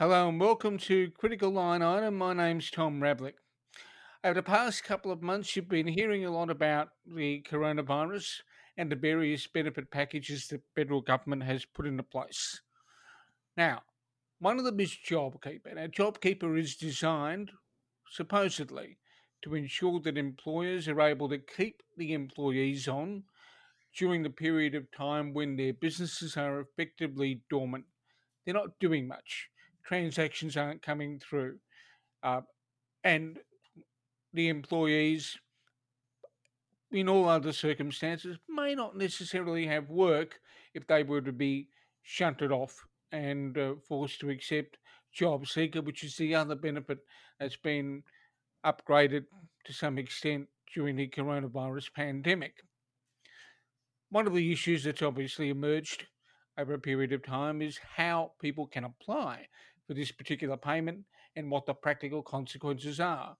Hello and welcome to Critical Line Item. My name's Tom Ravlic. Over the past couple of months, you've been hearing a lot about the coronavirus and the various benefit packages the federal government has put into place. Now, one of them is JobKeeper. Now, JobKeeper is designed, supposedly, to ensure that employers are able to keep the employees on during the period of time when their businesses are effectively dormant. They're not doing much. Transactions aren't coming through. Uh, and the employees, in all other circumstances, may not necessarily have work if they were to be shunted off and uh, forced to accept Job Seeker, which is the other benefit that's been upgraded to some extent during the coronavirus pandemic. One of the issues that's obviously emerged over a period of time is how people can apply for this particular payment and what the practical consequences are.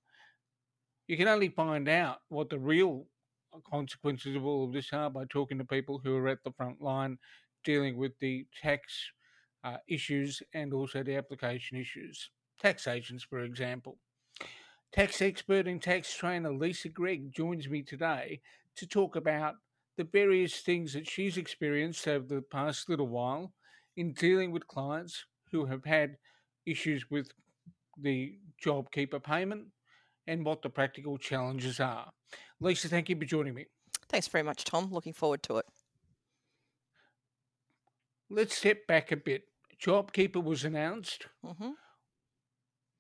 You can only find out what the real consequences of all of this are by talking to people who are at the front line dealing with the tax uh, issues and also the application issues. Tax agents, for example. Tax expert and tax trainer Lisa Greig joins me today to talk about the various things that she's experienced over the past little while in dealing with clients who have had issues with the JobKeeper payment and what the practical challenges are. Lisa, thank you for joining me. Thanks very much, Tom. Looking forward to it. Let's step back a bit. JobKeeper was announced hmm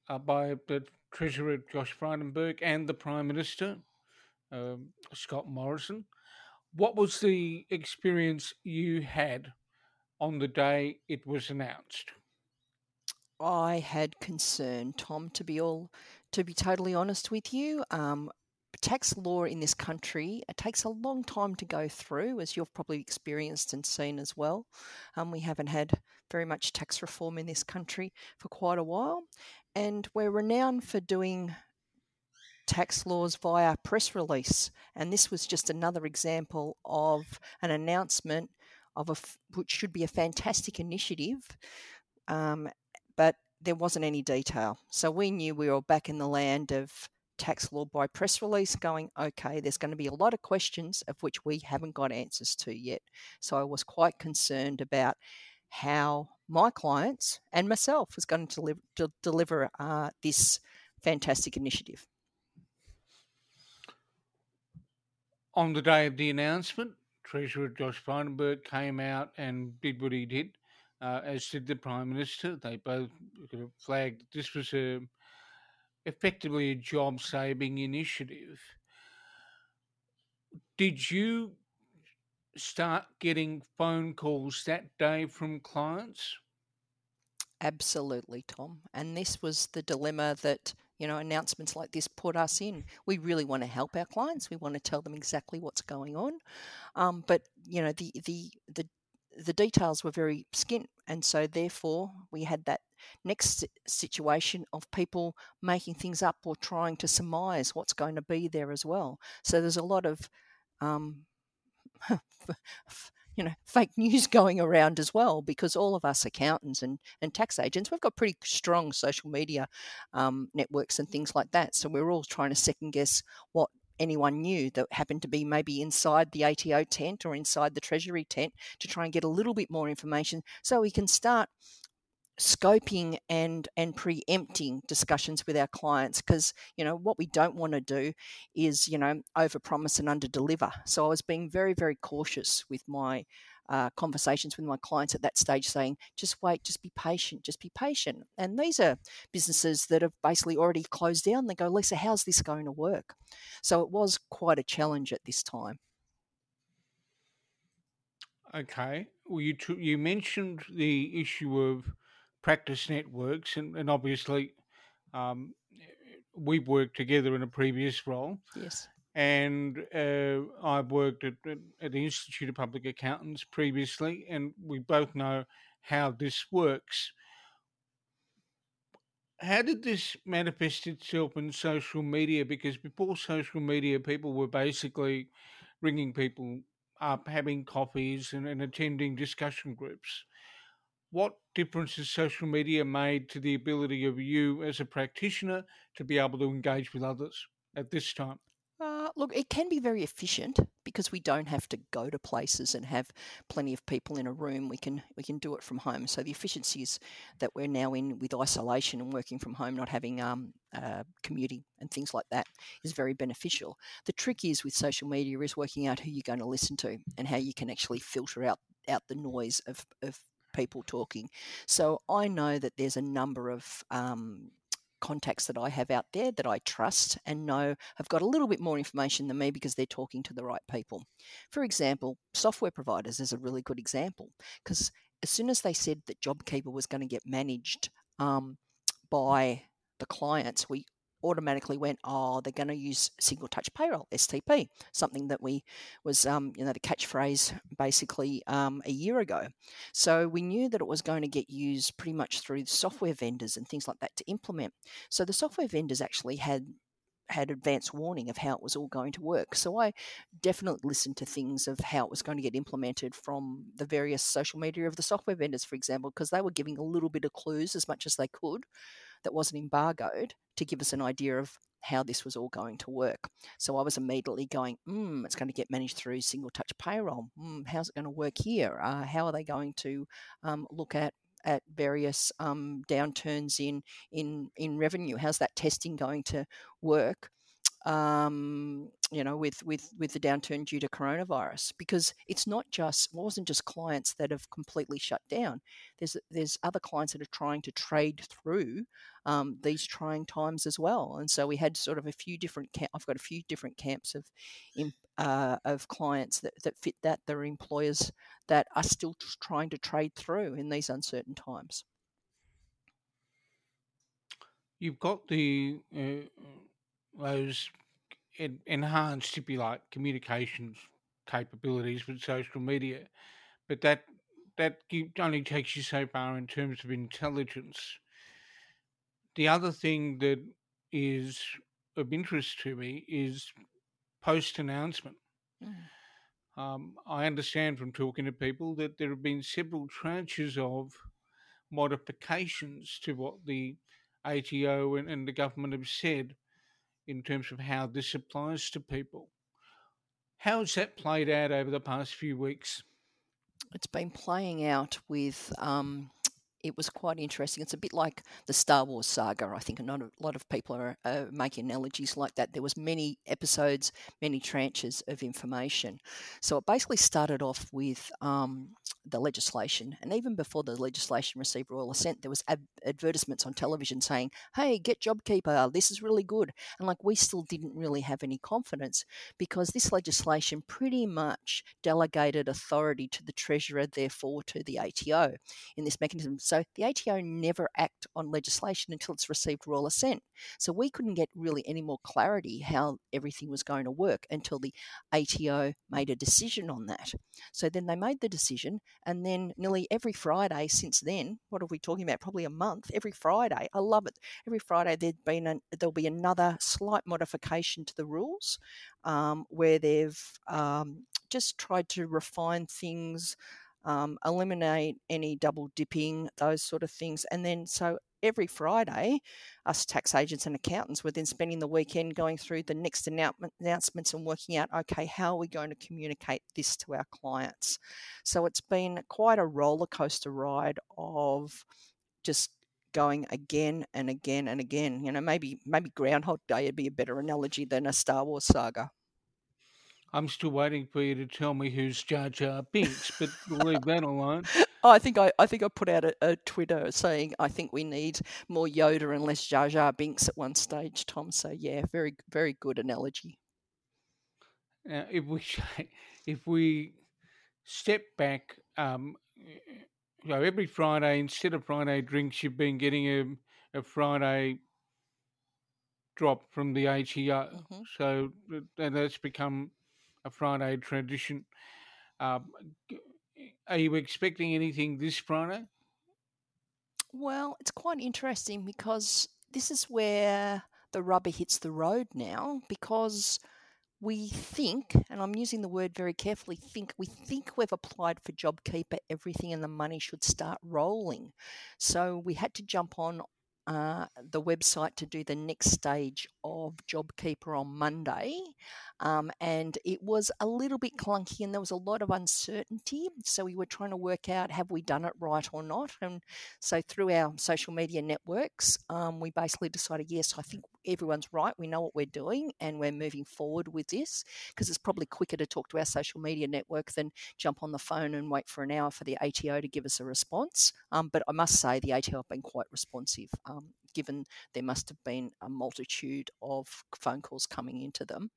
uh, by the Treasurer Josh Frydenberg and the Prime Minister um, Scott Morrison. What was the experience you had on the day it was announced? I had concern, Tom, to be all to be totally honest with you. Um, tax law in this country it takes a long time to go through, as you've probably experienced and seen as well. Um, we haven't had very much tax reform in this country for quite a while, and we're renowned for doing tax laws via press release. And this was just another example of an announcement of a which should be a fantastic initiative, um, but there wasn't any detail. So we knew we were back in the land of tax law by press release going, okay, there's going to be a lot of questions of which we haven't got answers to yet. So I was quite concerned about how my clients and myself was going to deliver, to deliver uh, this fantastic initiative. On the day of the announcement, Treasurer Josh Frydenberg came out and did what he did, uh, as did the Prime Minister. They both flagged that this was a, effectively a job saving initiative. Did you start getting phone calls that day from clients? Absolutely, Tom. And this was the dilemma that, you know, announcements like this put us in. We really want to help our clients. We want to tell them exactly what's going on. Um, but, you know, the, the, the, the details were very skint. And so, therefore, we had that next situation of people making things up or trying to surmise what's going to be there as well. So, there's a lot of um, you know fake news going around as well because all of us accountants and, and tax agents we've got pretty strong social media um, networks and things like that so we're all trying to second guess what anyone knew that happened to be maybe inside the ATO tent or inside the Treasury tent to try and get a little bit more information so we can start scoping and and preempting discussions with our clients because you know what we don't want to do is you know over promise and under deliver so i was being very very cautious with my uh, conversations with my clients at that stage saying just wait just be patient just be patient. And these are businesses that have basically already closed down. They go lisa how's this going to work? So it was quite a challenge at this time. Okay. Well, you t- you mentioned the issue of practice networks, and, and obviously, um, we've worked together in a previous role, yes and uh, I've worked at, at, at the Institute of Public Accountants previously, and we both know how this works. How did this manifest itself in social media? Because before social media, people were basically ringing people up, having coffees, and, and attending discussion groups. what difference has social media made to the ability of you as a practitioner to be able to engage with others at this time? Look, it can be very efficient because we don't have to go to places and have plenty of people in a room. We can we can do it from home. So the efficiencies that we're now in with isolation and working from home, not having um, uh, commuting and things like that, is very beneficial. The trick is with social media is working out who you're going to listen to and how you can actually filter out out the noise of, of people talking. So I know that there's a number of um, contacts that I have out there that I trust and know have got a little bit more information than me because they're talking to the right people. For example, software providers is a really good example because as soon as they said that JobKeeper was going to get managed um, by the clients, we automatically went, oh, they're going to use single touch payroll, STP, something that we was, um, you know, the catchphrase basically um, a year ago. So we knew that it was going to get used pretty much through software vendors and things like that to implement. So the software vendors actually had had advance warning of how it was all going to work. So I definitely listened to things of how it was going to get implemented from the various social media of the software vendors, for example, because they were giving a little bit of clues as much as they could that wasn't embargoed to give us an idea of how this was all going to work. So I was immediately going, hmm, it's going to get managed through single touch payroll. Mm, how's it going to work here? Uh, how are they going to um, look at at various um, downturns in in in revenue? How's that testing going to work? Um, you know, with with with the downturn due to coronavirus, because it's not just it wasn't just clients that have completely shut down. There's there's other clients that are trying to trade through um, these trying times as well, and so we had sort of a few different. I've got a few different camps of uh, of clients that that fit that. There are employers that are still trying to trade through in these uncertain times. You've got the uh, those enhanced, if you like, communications capabilities with social media, but that that only takes you so far in terms of intelligence. The other thing that is of interest to me is post announcement. Mm. Um, I understand from talking to people that there have been several tranches of modifications to what the ATO and, and the government have said in terms of how this applies to people. How's that played out over the past few weeks? It's been playing out with um, it was quite interesting. It's a bit like the Star Wars saga. I think a lot of, a lot of people are making analogies like that. There was many episodes, many tranches of information. So it basically started off with um, the legislation, and even before the legislation received royal assent, there was ad- advertisements on television saying, "Hey, get JobKeeper. This is really good." And like we still didn't really have any confidence because this legislation pretty much delegated authority to the treasurer, therefore to the ATO in this mechanism. So the ATO never act on legislation until it's received royal assent. So we couldn't get really any more clarity how everything was going to work until the ATO made a decision on that. So then they made the decision, and then nearly every Friday since then, what are we talking about? Probably a month. Every Friday, I love it. Every Friday there'd been an, there'll be another slight modification to the rules um, where they've um, just tried to refine things um, eliminate any double dipping, those sort of things. And then, so every Friday, us tax agents and accountants were then spending the weekend going through the next announcements and working out, okay, how are we going to communicate this to our clients? So it's been quite a roller coaster ride of just going again and again and again. You know, maybe maybe Groundhog Day would be a better analogy than a Star Wars saga. I'm still waiting for you to tell me who's Jar Jar Binks, but leave that alone. Oh, I think I, I think I put out a, a, Twitter saying I think we need more Yoda and less Jar Jar Binks at one stage, Tom. So yeah, very very good analogy. Now, if we if we step back, um, know, every Friday instead of Friday drinks, you've been getting a, a Friday drop from the ATO. Mm-hmm. So and that's become Friday tradition. Um, are you expecting anything this Friday? Well, it's quite interesting because this is where the rubber hits the road now because we think, and I'm using the word very carefully, think we think we've applied for JobKeeper everything and the money should start rolling. So we had to jump on uh, the website to do the next stage of JobKeeper on Monday. Um, and it was a little bit clunky and there was a lot of uncertainty. So we were trying to work out have we done it right or not. And so through our social media networks, um, we basically decided yes, I think everyone's right. We know what we're doing and we're moving forward with this because it's probably quicker to talk to our social media network than jump on the phone and wait for an hour for the ATO to give us a response. Um, but I must say the ATO have been quite responsive. Um, given there must have been a multitude of phone calls coming into them.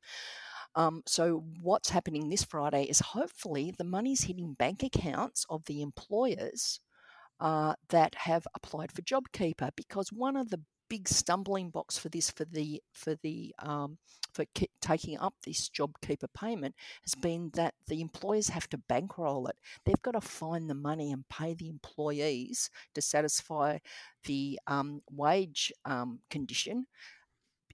Um, so, what's happening this Friday is hopefully the money's hitting bank accounts of the employers uh, that have applied for JobKeeper because one of the big stumbling blocks for this for the for the um, for taking up this JobKeeper payment has been that the employers have to bankroll it. They've got to find the money and pay the employees to satisfy the um, wage um, condition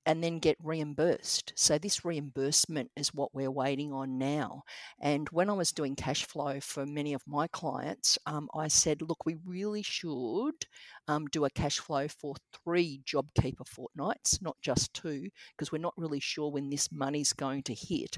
and then get reimbursed. So, this reimbursement is what we're waiting on now. And when I was doing cash flow for many of my clients, um, I said, look, we really should um, do a cash flow for three JobKeeper fortnights, not just two, because we're not really sure when this money's going to hit.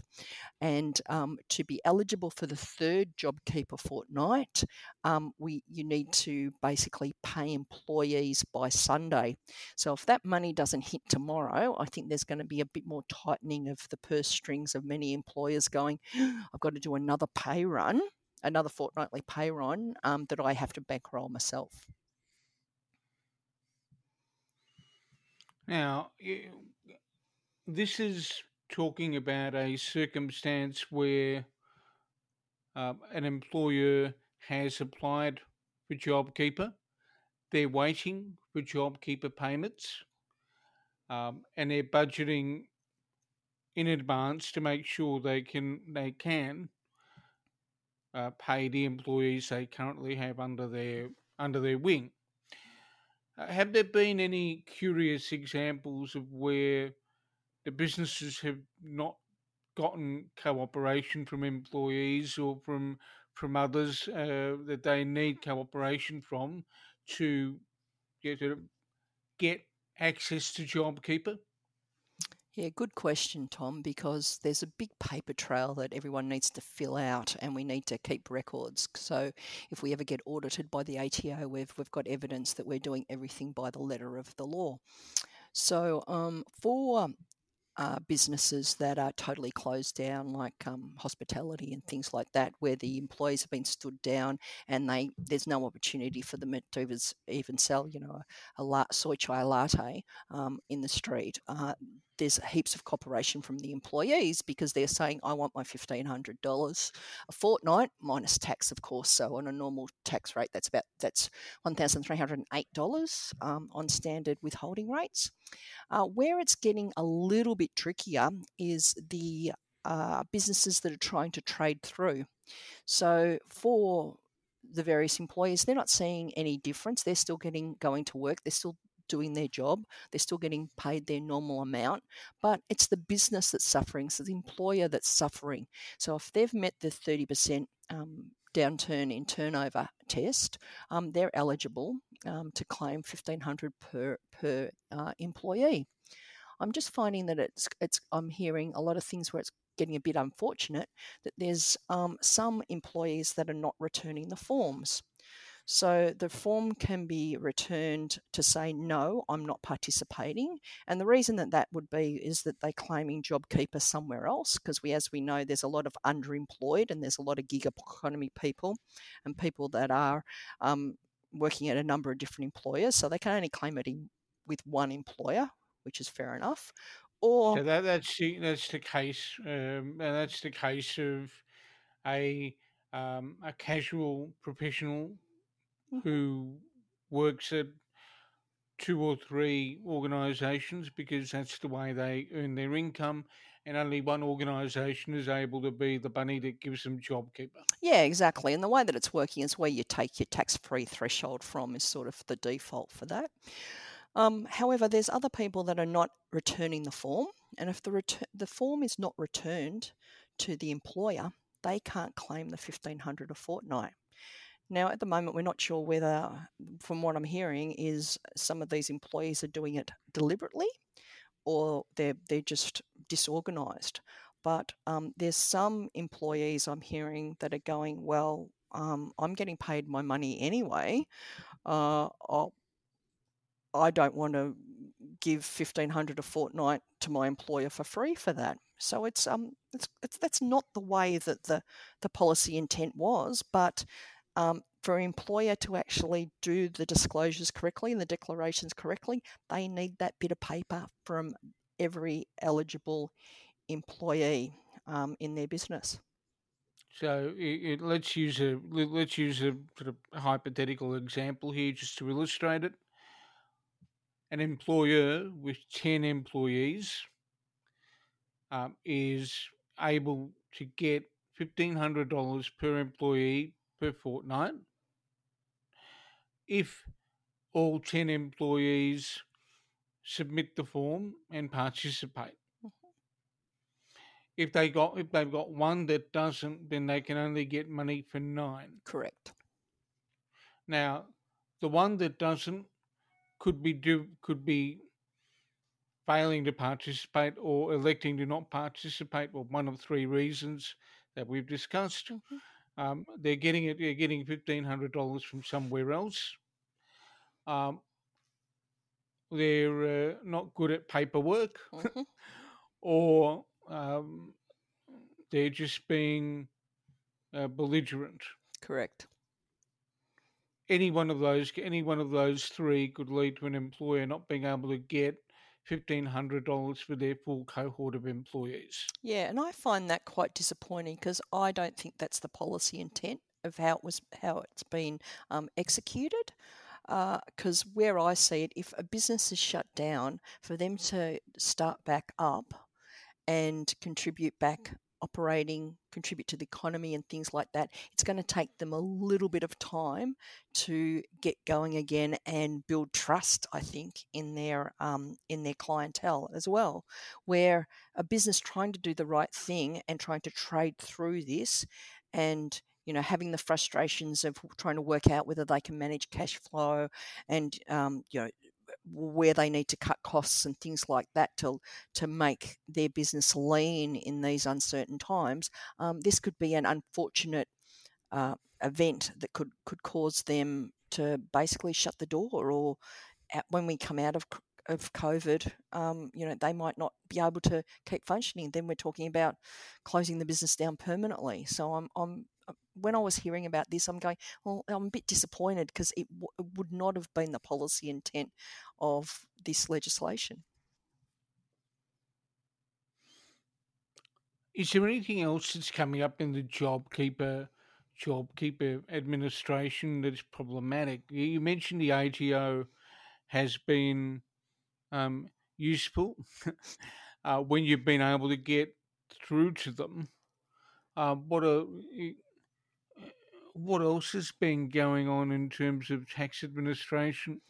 And um, to be eligible for the third JobKeeper fortnight, um, we you need to basically pay employees by Sunday. So if that money doesn't hit tomorrow, I think there's going to be a bit more tightening of the purse strings of many employers going, I've got to do another pay run another fortnightly pay run um, that I have to bankroll myself. Now, this is talking about a circumstance where uh, an employer has applied for JobKeeper. They're waiting for JobKeeper payments um, and they're budgeting in advance to make sure they can they can uh, pay the employees they currently have under their under their wing. Uh, have there been any curious examples of where the businesses have not gotten cooperation from employees or from from others uh, that they need cooperation from to get to get access to JobKeeper? Yeah, good question, Tom, because there's a big paper trail that everyone needs to fill out and we need to keep records. So if we ever get audited by the ATO, we've, we've got evidence that we're doing everything by the letter of the law. So um, for uh, businesses that are totally closed down, like um, hospitality and things like that, where the employees have been stood down and they there's no opportunity for them to even sell, you know, a, a soy chai latte um, in the street. Uh, there's heaps of cooperation from the employees because they're saying, I want my $1,500 a fortnight, minus tax, of course. So on a normal tax rate, that's about that's $1,308 um, on standard withholding rates. Uh, where it's getting a little bit trickier is the uh, businesses that are trying to trade through. So for the various employees, they're not seeing any difference. They're still getting going to work. They're still doing their job. They're still getting paid their normal amount, but it's the business that's suffering. So the employer that's suffering. So if they've met the 30% um, downturn in turnover test, um, they're eligible um, to claim 1500 per per uh, employee. I'm just finding that it's it's I'm hearing a lot of things where it's getting a bit unfortunate that there's um, some employees that are not returning the forms. So the form can be returned to say, no, I'm not participating. And the reason that that would be is that they're claiming JobKeeper somewhere else, because we, as we know, there's a lot of underemployed and there's a lot of gig economy people and people that are um, working at a number of different employers. So they can only claim it in, with one employer, which is fair enough. Or so that, that's the, that's the case, um, and that's the case of a um, a casual professional who works at two or three organisations because that's the way they earn their income, and only one organisation is able to be the bunny that gives them JobKeeper. Yeah, exactly. And the way that it's working is where you take your tax-free threshold from is sort of the default for that. Um, however, there's other people that are not returning the form and if the return, the form is not returned to the employer, they can't claim the fifteen hundred a fortnight. Now, at the moment, we're not sure whether, from what I'm hearing, is some of these employees are doing it deliberately or they're they're just disorganised. But um, there's some employees I'm hearing that are going, well, um, I'm getting paid my money anyway. Uh, I don't want to give fifteen hundred a fortnight to my employer for free for that. So it's um it's, it's that's not the way that the the policy intent was, but um, for an employer to actually do the disclosures correctly and the declarations correctly, they need that bit of paper from every eligible employee um, in their business. So it, it, let's use a let's use a sort of hypothetical example here just to illustrate it. An employer with ten employees um, is able to get fifteen hundred dollars per employee per fortnight if all 10 employees submit the form and participate. Mm-hmm. If they got if they've got one that doesn't, then they can only get money for nine. Correct. Now, the one that doesn't could be do could be failing to participate or electing to not participate, or one of three reasons that we've discussed. Mm-hmm. Um, they're getting it. They're getting fifteen hundred dollars from somewhere else. Um, they're uh, not good at paperwork, mm-hmm. or um, they're just being uh, belligerent. Correct. Any one of those, any one of those three, could lead to an employer not being able to get $1,500 for their full cohort of employees. Yeah, and I find that quite disappointing because I don't think that's the policy intent of how it was how it's been um, executed. Because uh, where I see it, if a business is shut down, for them to start back up and contribute back operating, contribute to the economy, and things like that, it's going to take them a little bit of time to get going again and build trust. I think in their um, in their clientele as well, where a business trying to do the right thing and trying to trade through this, and you know having the frustrations of trying to work out whether they can manage cash flow and um, you know where they need to cut costs and things like that to to make their business lean in these uncertain times. Um, this could be an unfortunate uh, event that could could cause them to basically shut the door, or at, when we come out of of COVID, um, you know, they might not be able to keep functioning. Then we're talking about closing the business down permanently. So I'm, I'm when I was hearing about this, I'm going, well, I'm a bit disappointed because it, w- it would not have been the policy intent of this legislation. Is there anything else that's coming up in the JobKeeper JobKeeper administration that's problematic? You mentioned the ATO has been um, useful uh, when you've been able to get through to them. Uh, what are what else has been going on in terms of tax administration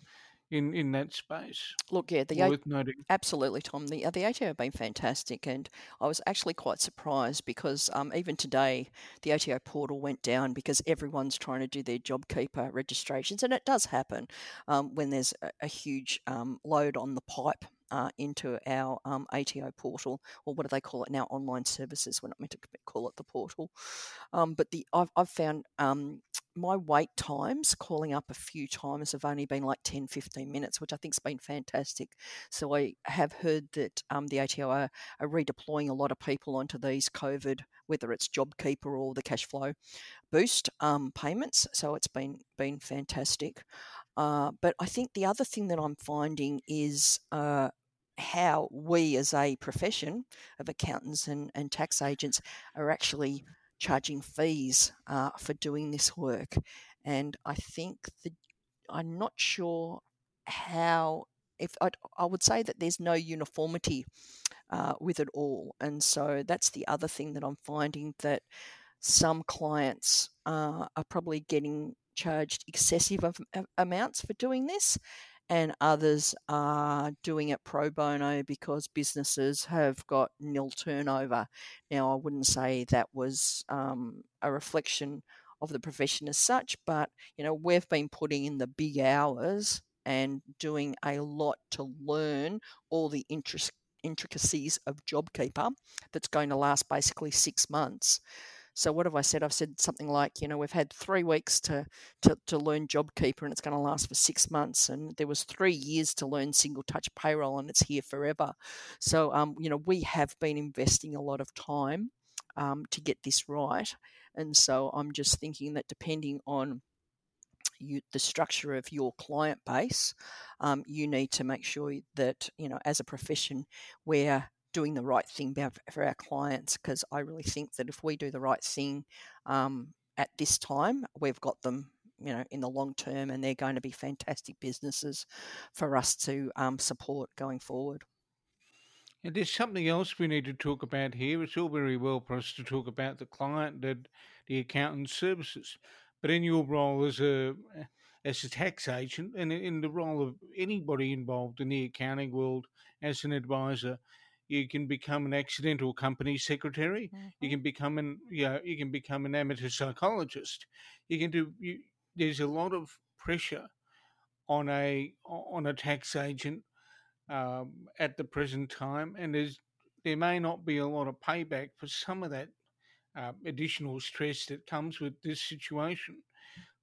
in, in that space? Look, yeah, the worth noting. Absolutely, Tom. The uh, the ATO have been fantastic, and I was actually quite surprised because um, even today the ATO portal went down because everyone's trying to do their JobKeeper registrations, and it does happen um, when there's a, a huge um, load on the pipe uh, into our um, ATO portal, or what do they call it now? Online services. We're not meant to call it the portal. Um, but the I've, I've found um, my wait times calling up a few times have only been like 10, 15 minutes, which I think's been fantastic. So I have heard that um, the ATO are, are redeploying a lot of people onto these COVID, whether it's JobKeeper or the cash flow boost um, payments. So it's been been fantastic. Uh, but I think the other thing that I'm finding is uh, how we as a profession of accountants and, and tax agents are actually charging fees uh, for doing this work. And I think that I'm not sure how, if I'd, I would say that there's no uniformity uh, with it all. And so that's the other thing that I'm finding that some clients uh, are probably getting charged excessive amounts for doing this and others are doing it pro bono because businesses have got nil turnover. Now, I wouldn't say that was um, a reflection of the profession as such, but you know we've been putting in the big hours and doing a lot to learn all the intricacies of JobKeeper that's going to last basically six months. So what have I said? I've said something like, you know, we've had three weeks to to, to learn JobKeeper and it's going to last for six months, and there was three years to learn single touch payroll, and it's here forever. So, um, you know, we have been investing a lot of time um, to get this right, and so I'm just thinking that depending on you, the structure of your client base, um, you need to make sure that you know, as a profession, we're doing the right thing for our clients because I really think that if we do the right thing um, at this time, we've got them you know in the long term and they're going to be fantastic businesses for us to um, support going forward. And there's something else we need to talk about here. It's all very well for us to talk about the client and the accountant services but in your role as a as a tax agent and in the role of anybody involved in the accounting world as an advisor you can become an accidental company secretary. Mm-hmm. You can become an you know, you can become an amateur psychologist. You can do. You, there's a lot of pressure on a on a tax agent um, at the present time, and there's there may not be a lot of payback for some of that uh, additional stress that comes with this situation.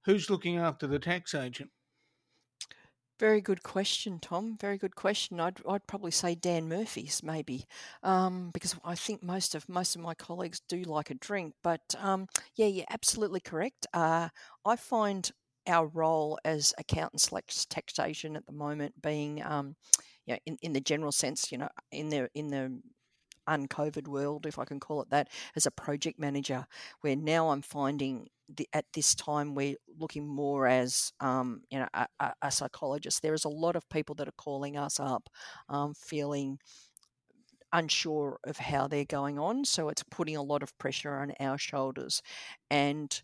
Who's looking after the tax agent? Very good question, Tom. Very good question. I'd, I'd probably say Dan Murphy's maybe, um, because I think most of most of my colleagues do like a drink. But um, yeah, you're absolutely correct. Uh, I find our role as accountants slash taxation at the moment being, um, you know, in, in the general sense, you know, in the in the un-COVID world, if I can call it that, as a project manager, where now I'm finding the, at this time we're looking more as um, you know a, a, psychologist. There is a lot of people that are calling us up, um, feeling unsure of how they're going on. So it's putting a lot of pressure on our shoulders, and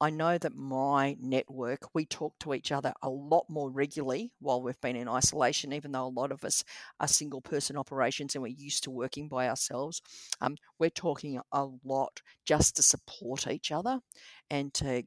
I know that my network, we talk to each other a lot more regularly while we've been in isolation, even though a lot of us are single person operations and we're used to working by ourselves. Um, we're talking a lot just to support each other and to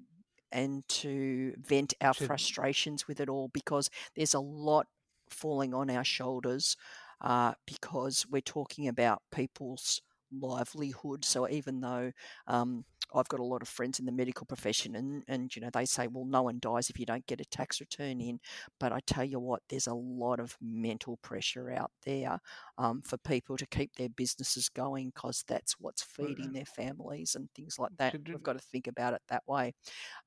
and to vent our frustrations with it all because there's a lot falling on our shoulders uh, because we're talking about people's livelihood. So even though um, I've got a lot of friends in the medical profession, and, and you know they say, well, no one dies if you don't get a tax return in. But I tell you what, there's a lot of mental pressure out there um, for people to keep their businesses going because that's what's feeding their families and things like that. We've got to think about it that way.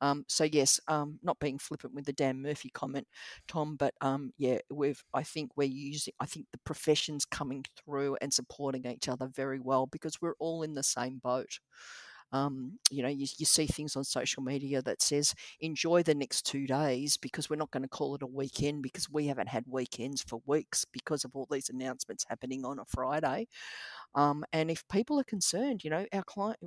Um, so yes, um, not being flippant with the Dan Murphy comment, Tom, but um, yeah, we've I think we're using I think the professions coming through and supporting each other very well because we're all in the same boat. Um, you know, you, you see things on social media that says enjoy the next two days because we're not going to call it a weekend because we haven't had weekends for weeks because of all these announcements happening on a Friday. Um, and if people are concerned, you know, our client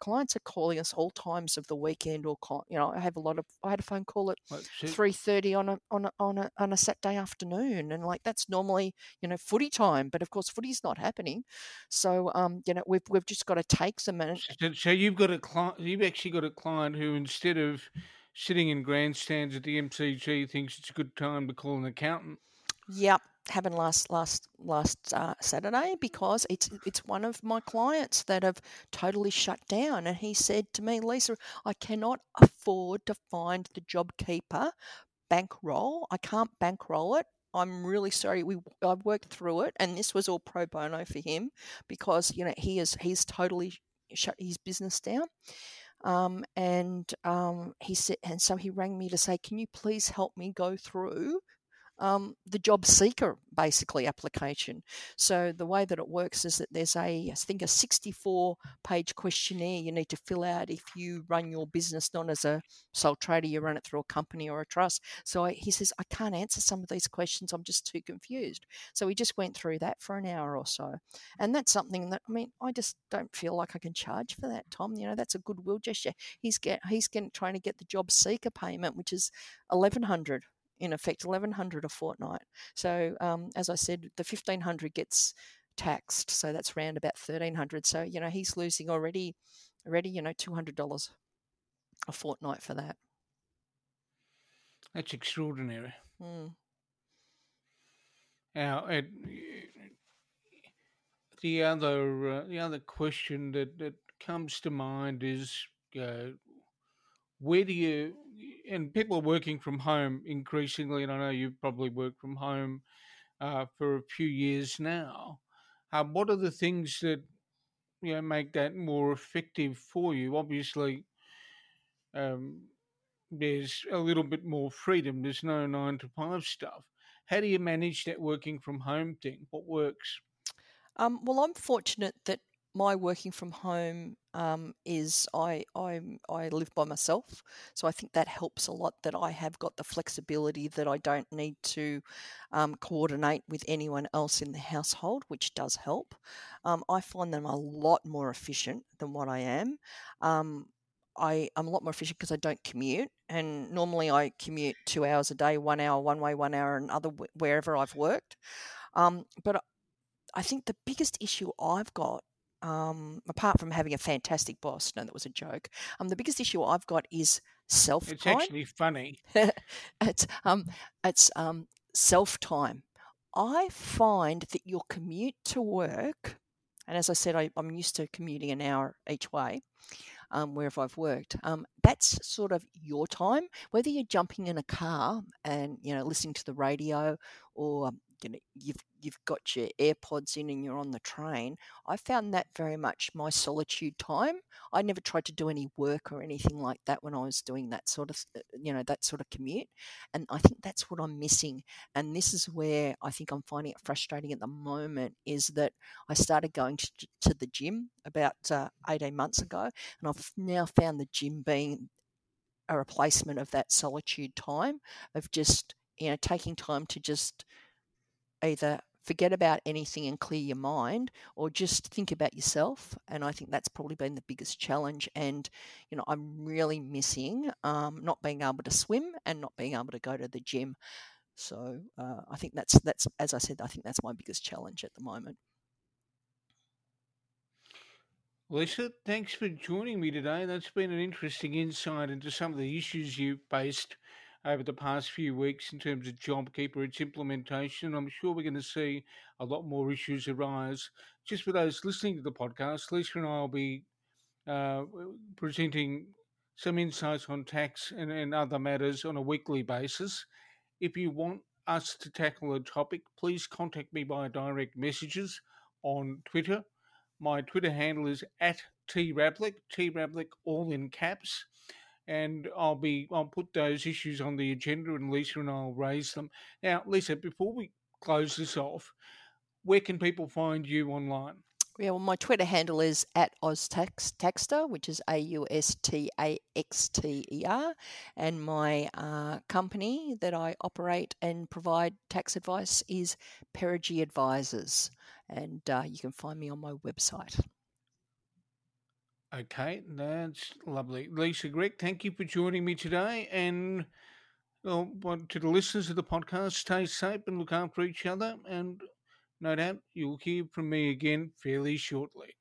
clients are calling us all times of the weekend, or you know, I have a lot of. I had a phone call at three thirty on a on a on a on a Saturday afternoon, and like that's normally you know footy time, but of course footy's not happening. So um, you know, we've we've just got to take some minutes. So, so you've got a client. You've actually got a client who instead of sitting in grandstands at the MCG thinks it's a good time to call an accountant. Yep, happened last last last uh, Saturday because it's it's one of my clients that have totally shut down, and he said to me, Lisa, I cannot afford to find the job JobKeeper bankroll. I can't bankroll it. I'm really sorry. We I've worked through it, and this was all pro bono for him because you know he is he's totally shut his business down. Um, and um, he said, and so he rang me to say, "Can you please help me go through um, the job seeker basically application. So the way that it works is that there's a I think a 64 page questionnaire you need to fill out if you run your business not as a sole trader, you run it through a company or a trust. So I, he says I can't answer some of these questions. I'm just too confused. So we just went through that for an hour or so, and that's something that I mean I just don't feel like I can charge for that, Tom. You know that's a goodwill gesture. He's get he's getting trying to get the job seeker payment, which is 1100 in effect 1100 a fortnight. So um, as I said, the 1500 gets taxed, so that's around about 1300. So you know he's losing already, already you know $200 a fortnight for that. That's extraordinary. Mm. Now, it, the other uh, the other question that, that comes to mind is uh, where do you and people are working from home increasingly, and I know you've probably worked from home uh, for a few years now. Um, what are the things that you know make that more effective for you? Obviously, um, there's a little bit more freedom. There's no nine to five stuff. How do you manage that working from home thing? What works? Um, well, I'm fortunate that my working from home um, is I, I I live by myself, so I think that helps a lot. That I have got the flexibility that I don't need to um, coordinate with anyone else in the household, which does help. Um, I find them a lot more efficient than what I am. Um, I, I'm a lot more efficient because I don't commute, and normally I commute two hours a day, one hour one way, one hour another wherever I've worked. Um, but I think the biggest issue I've got um, apart from having a fantastic boss, no, that was a joke. Um, the biggest issue I've got is self. It's actually funny. it's um, it's um, self time. I find that your commute to work, and as I said, I, I'm used to commuting an hour each way. Um, wherever I've worked. Um, that's sort of your time. Whether you're jumping in a car and you know listening to the radio, or you know you've you've got your AirPods in and you're on the train. I found that very much my solitude time. I never tried to do any work or anything like that when I was doing that sort of uh, you know that sort of commute, and I think that's what I'm missing. And this is where I think I'm finding it frustrating at the moment is that I started going to, to the gym about uh, 18 months ago, and I've now found the gym being a replacement of that solitude time of just you know taking time to just either forget about anything and clear your mind or just think about yourself and i think that's probably been the biggest challenge and you know i'm really missing um, not being able to swim and not being able to go to the gym so uh, i think that's that's as i said i think that's my biggest challenge at the moment Lisa, thanks for joining me today. That's been an interesting insight into some of the issues you faced over the past few weeks in terms of JobKeeper, its implementation. I'm sure we're going to see a lot more issues arise. Just for those listening to the podcast, Lisa and I will be uh, presenting some insights on tax and, and other matters on a weekly basis. If you want us to tackle a topic, please contact me by direct messages on Twitter. My Twitter handle is at trablick, trablick all in caps and I'll be I'll put those issues on the agenda, and Lisa and I'll raise them. Now, Lisa, before we close this off, where can people find you online? Yeah, well, my Twitter handle is at AusTaxter, which is A U S T A X T E R. And my uh, company that I operate and provide tax advice is Perigee Advisors. And uh, you can find me on my website. Okay, that's lovely. Lisa Greig, thank you for joining me today. And well, to the listeners of the podcast, stay safe and look after each other. And no doubt you'll hear from me again fairly shortly.